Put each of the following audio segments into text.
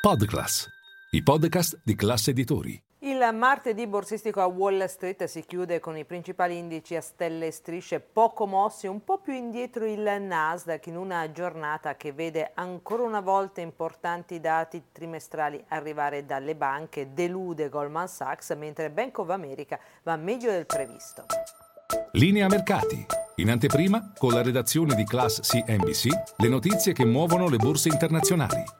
Podclass, i podcast di classe editori. Il martedì borsistico a Wall Street si chiude con i principali indici a stelle e strisce poco mossi, un po' più indietro il Nasdaq in una giornata che vede ancora una volta importanti dati trimestrali arrivare dalle banche, delude Goldman Sachs, mentre Bank of America va meglio del previsto. Linea mercati. In anteprima, con la redazione di Class CNBC, le notizie che muovono le borse internazionali.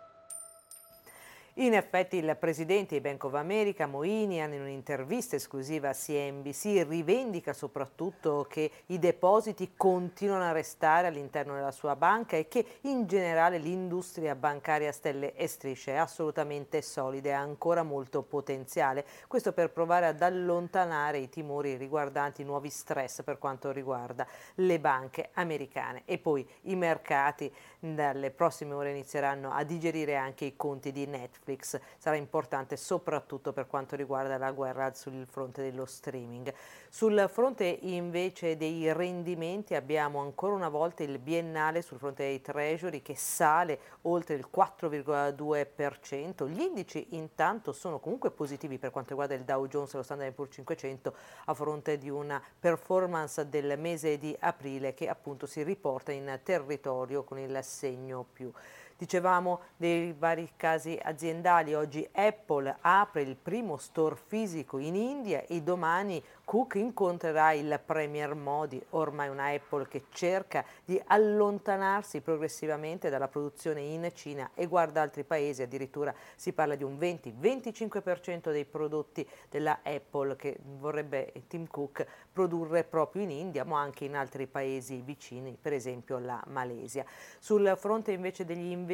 In effetti il presidente di Bank of America, Moinian, in un'intervista esclusiva a CNBC, rivendica soprattutto che i depositi continuano a restare all'interno della sua banca e che in generale l'industria bancaria a stelle e strisce è assolutamente solida e ha ancora molto potenziale. Questo per provare ad allontanare i timori riguardanti nuovi stress per quanto riguarda le banche americane. E poi i mercati dalle prossime ore inizieranno a digerire anche i conti di Netflix Netflix sarà importante soprattutto per quanto riguarda la guerra sul fronte dello streaming. Sul fronte invece dei rendimenti abbiamo ancora una volta il biennale sul fronte dei treasury che sale oltre il 4,2%. Gli indici intanto sono comunque positivi per quanto riguarda il Dow Jones e lo Standard Poor's 500 a fronte di una performance del mese di aprile che appunto si riporta in territorio con il segno più. Dicevamo dei vari casi aziendali, oggi Apple apre il primo store fisico in India e domani Cook incontrerà il Premier Modi, ormai una Apple che cerca di allontanarsi progressivamente dalla produzione in Cina e guarda altri paesi, addirittura si parla di un 20-25% dei prodotti della Apple che vorrebbe Tim Cook produrre proprio in India, ma anche in altri paesi vicini, per esempio la Malesia. Sul fronte invece degli investimenti,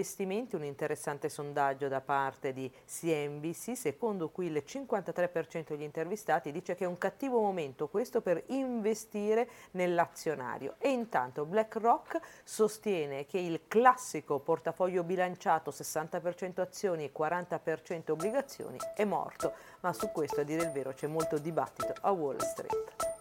un interessante sondaggio da parte di CNBC, secondo cui il 53% degli intervistati dice che è un cattivo momento questo per investire nell'azionario e intanto BlackRock sostiene che il classico portafoglio bilanciato 60% azioni e 40% obbligazioni è morto, ma su questo a dire il vero c'è molto dibattito a Wall Street.